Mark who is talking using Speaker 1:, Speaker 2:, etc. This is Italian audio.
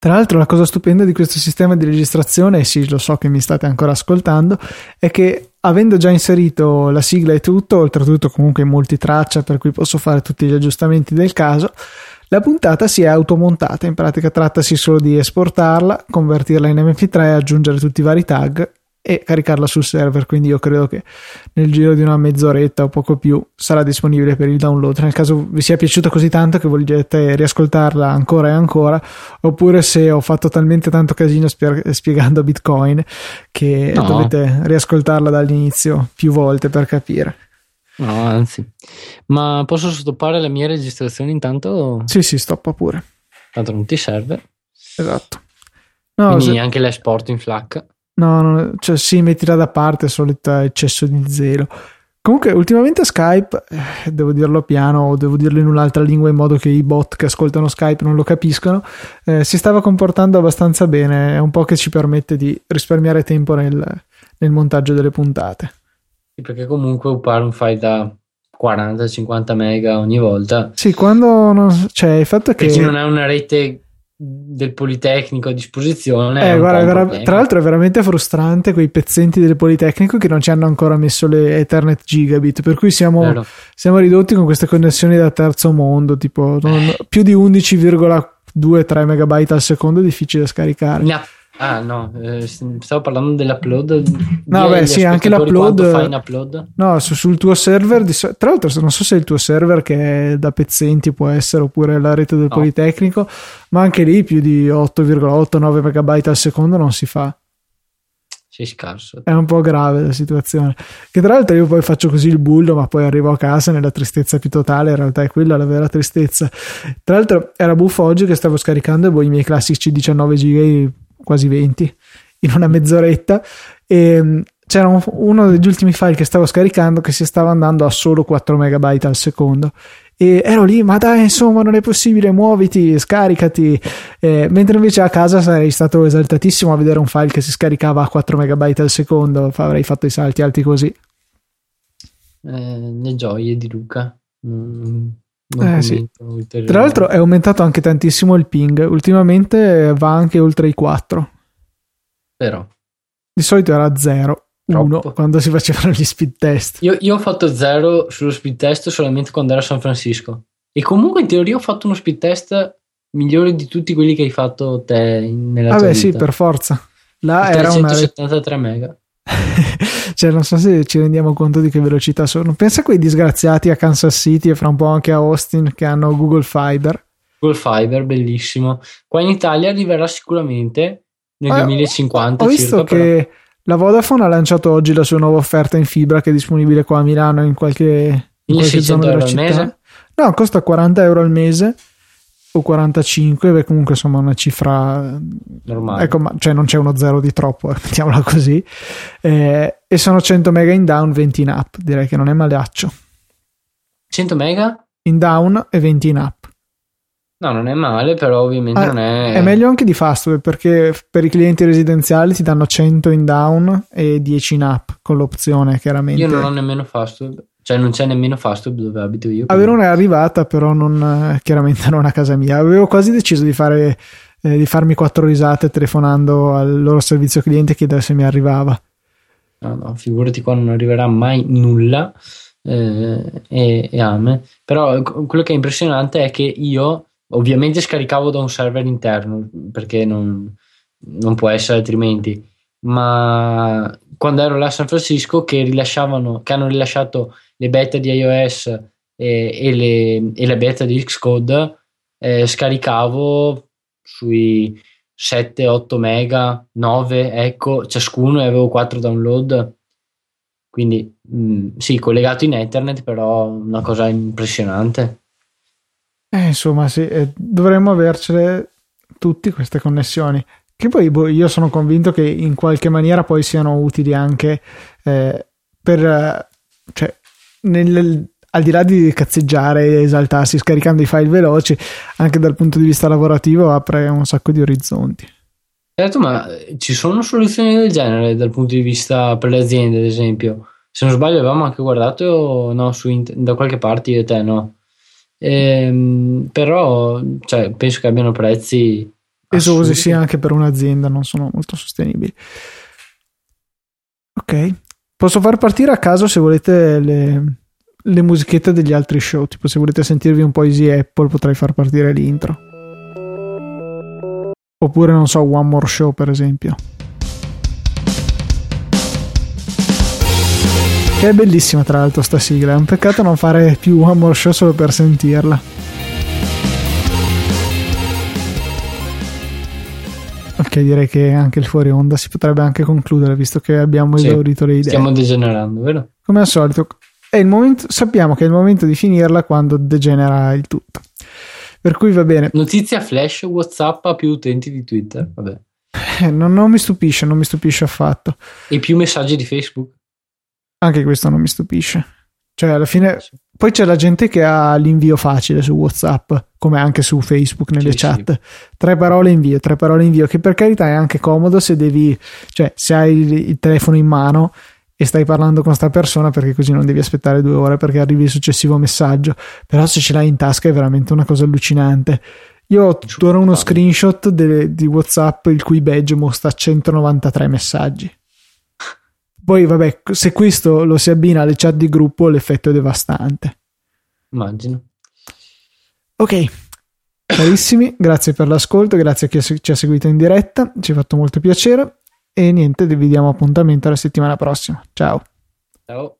Speaker 1: Tra l'altro la cosa stupenda di questo sistema di registrazione, e sì lo so che mi state ancora ascoltando, è che avendo già inserito la sigla e tutto, oltretutto comunque in multitraccia per cui posso fare tutti gli aggiustamenti del caso, la puntata si è automontata, in pratica trattasi solo di esportarla, convertirla in MP3, aggiungere tutti i vari tag e caricarla sul server. Quindi io credo che nel giro di una mezz'oretta o poco più sarà disponibile per il download. Nel caso vi sia piaciuta così tanto che vogliate riascoltarla ancora e ancora, oppure se ho fatto talmente tanto casino spie- spiegando Bitcoin che no. dovete riascoltarla dall'inizio più volte per capire.
Speaker 2: No, anzi. Ma posso stoppare la mia registrazione intanto?
Speaker 1: Sì, sì, stoppa pure.
Speaker 2: Tanto non ti serve.
Speaker 1: Esatto.
Speaker 2: No, Quindi se... anche l'esporto in FLAC.
Speaker 1: No, no, cioè sì, mettila da parte, solita eccesso di zelo. Comunque, ultimamente Skype, eh, devo dirlo piano o devo dirlo in un'altra lingua in modo che i bot che ascoltano Skype non lo capiscono, eh, si stava comportando abbastanza bene, è un po' che ci permette di risparmiare tempo nel, nel montaggio delle puntate.
Speaker 2: Sì, perché comunque upare un file da 40-50 mega ogni volta.
Speaker 1: Sì, quando non, cioè, il fatto che...
Speaker 2: Perché non ha una rete del Politecnico a disposizione.
Speaker 1: Eh, guarda, vera- tra l'altro è veramente frustrante quei pezzenti del Politecnico che non ci hanno ancora messo le Ethernet gigabit, per cui siamo, siamo ridotti con queste connessioni da terzo mondo, tipo non, eh. più di 11,2-3 megabyte al secondo è difficile da scaricare.
Speaker 2: Ne ha Ah no, eh, stavo parlando dell'upload.
Speaker 1: No, beh, sì, anche l'upload. Fai in upload? No, su, sul tuo server. Di, tra l'altro, non so se è il tuo server che è da pezzenti può essere oppure la rete del no. Politecnico, ma anche lì più di 8,89 megabyte al secondo non si fa.
Speaker 2: Sei scarso.
Speaker 1: È un po' grave la situazione. Che tra l'altro io poi faccio così il bullo, ma poi arrivo a casa nella tristezza più totale. In realtà è quella la vera tristezza. Tra l'altro era buffo oggi che stavo scaricando boh, i miei classici 19 giga quasi 20 in una mezz'oretta. E mm, c'era un, uno degli ultimi file che stavo scaricando che si stava andando a solo 4 megabyte al secondo. E ero lì ma dai insomma non è possibile muoviti scaricati. Eh, mentre invece a casa sarei stato esaltatissimo a vedere un file che si scaricava a 4 megabyte al secondo avrei fatto i salti alti così.
Speaker 2: Eh, le gioie di Luca. Mm.
Speaker 1: Eh, sì. Tra l'altro è aumentato anche tantissimo il ping, ultimamente va anche oltre i 4.
Speaker 2: Però.
Speaker 1: Di solito era 0. 1 quando si facevano gli speed test.
Speaker 2: Io, io, ho fatto 0 sullo speed test solamente quando ero a San Francisco. E comunque in teoria ho fatto uno speed test migliore di tutti quelli che hai fatto te nella
Speaker 1: Vabbè,
Speaker 2: tua
Speaker 1: sì, per forza. Là era
Speaker 2: 173 una... mega.
Speaker 1: cioè, non so se ci rendiamo conto di che velocità sono. Pensa a quei disgraziati a Kansas City e fra un po' anche a Austin che hanno Google Fiber.
Speaker 2: Google Fiber, bellissimo. Qua in Italia arriverà sicuramente nel ah, 2050.
Speaker 1: Ho visto circa, che però. la Vodafone ha lanciato oggi la sua nuova offerta in fibra che è disponibile qua a Milano in qualche, in qualche zona della città. Mese? No, costa 40 euro al mese o 45, beh, comunque insomma una cifra
Speaker 2: normale.
Speaker 1: Ecco, ma, cioè non c'è uno zero di troppo, mettiamola così. Eh, e sono 100 mega in down, 20 in up, direi che non è maleaccio.
Speaker 2: 100 mega?
Speaker 1: In down e 20 in up.
Speaker 2: No, non è male, però ovviamente ah, non è...
Speaker 1: È meglio anche di Fastweb perché per i clienti residenziali ti danno 100 in down e 10 in up con l'opzione chiaramente.
Speaker 2: Io non ho nemmeno Fastweb. Cioè non c'è nemmeno fast food dove abito io.
Speaker 1: A Verona è arrivata, però non, chiaramente non a casa mia. Avevo quasi deciso di, fare, eh, di farmi quattro risate telefonando al loro servizio cliente e chiedere se mi arrivava.
Speaker 2: No, no, figurati qua non arriverà mai nulla eh, e, e ame. Però quello che è impressionante è che io ovviamente scaricavo da un server interno perché non, non può essere altrimenti. Ma quando ero là a San Francisco che rilasciavano, che hanno rilasciato le beta di iOS e, e, le, e la beta di Xcode eh, scaricavo sui 7-8 mega 9 ecco ciascuno e avevo 4 download. Quindi mh, mm, sì collegato in internet però una cosa impressionante.
Speaker 1: Eh, insomma sì eh, dovremmo avercele tutte queste connessioni che poi boh, io sono convinto che in qualche maniera poi siano utili anche eh, per cioè, nel, al di là di cazzeggiare e esaltarsi scaricando i file veloci, anche dal punto di vista lavorativo apre un sacco di orizzonti.
Speaker 2: Certo, ma ci sono soluzioni del genere dal punto di vista per le aziende, ad esempio. Se non sbaglio, avevamo anche guardato no, int- da qualche parte io e te, no? Ehm, però cioè, penso che abbiano prezzi
Speaker 1: esosi sia anche per un'azienda, non sono molto sostenibili. Ok, posso far partire a caso se volete le, le musichette degli altri show, tipo se volete sentirvi un po' Easy Apple potrei far partire l'intro. Oppure non so, One More Show per esempio. Che è bellissima tra l'altro sta sigla, è un peccato non fare più One More Show solo per sentirla. Ok, direi che anche il fuori onda si potrebbe anche concludere visto che abbiamo sì, esaurito le idee.
Speaker 2: Stiamo degenerando, vero?
Speaker 1: Come al solito, è il momento, sappiamo che è il momento di finirla quando degenera il tutto. Per cui va bene.
Speaker 2: Notizia flash, WhatsApp ha più utenti di Twitter. Vabbè.
Speaker 1: Eh, non, non, mi stupisce, non mi stupisce affatto.
Speaker 2: E più messaggi di Facebook?
Speaker 1: Anche questo non mi stupisce. Cioè, alla fine. Sì. Poi c'è la gente che ha l'invio facile su WhatsApp, come anche su Facebook nelle sì, chat. Sì. Tre parole invio, tre parole invio, che per carità è anche comodo se devi. Cioè, se hai il, telefono in mano e stai parlando con sta persona perché così non devi aspettare due ore perché arrivi il successivo messaggio. Però se ce l'hai in tasca è veramente una cosa allucinante. Io ho tuttora uno screenshot de, di WhatsApp il cui badge mostra 193 messaggi. Poi, vabbè, se questo lo si abbina alle chat di gruppo, l'effetto è devastante.
Speaker 2: Immagino.
Speaker 1: Ok, carissimi, grazie per l'ascolto, grazie a chi ci ha seguito in diretta, ci ha fatto molto piacere. E niente, vi diamo appuntamento la settimana prossima. Ciao.
Speaker 2: Ciao.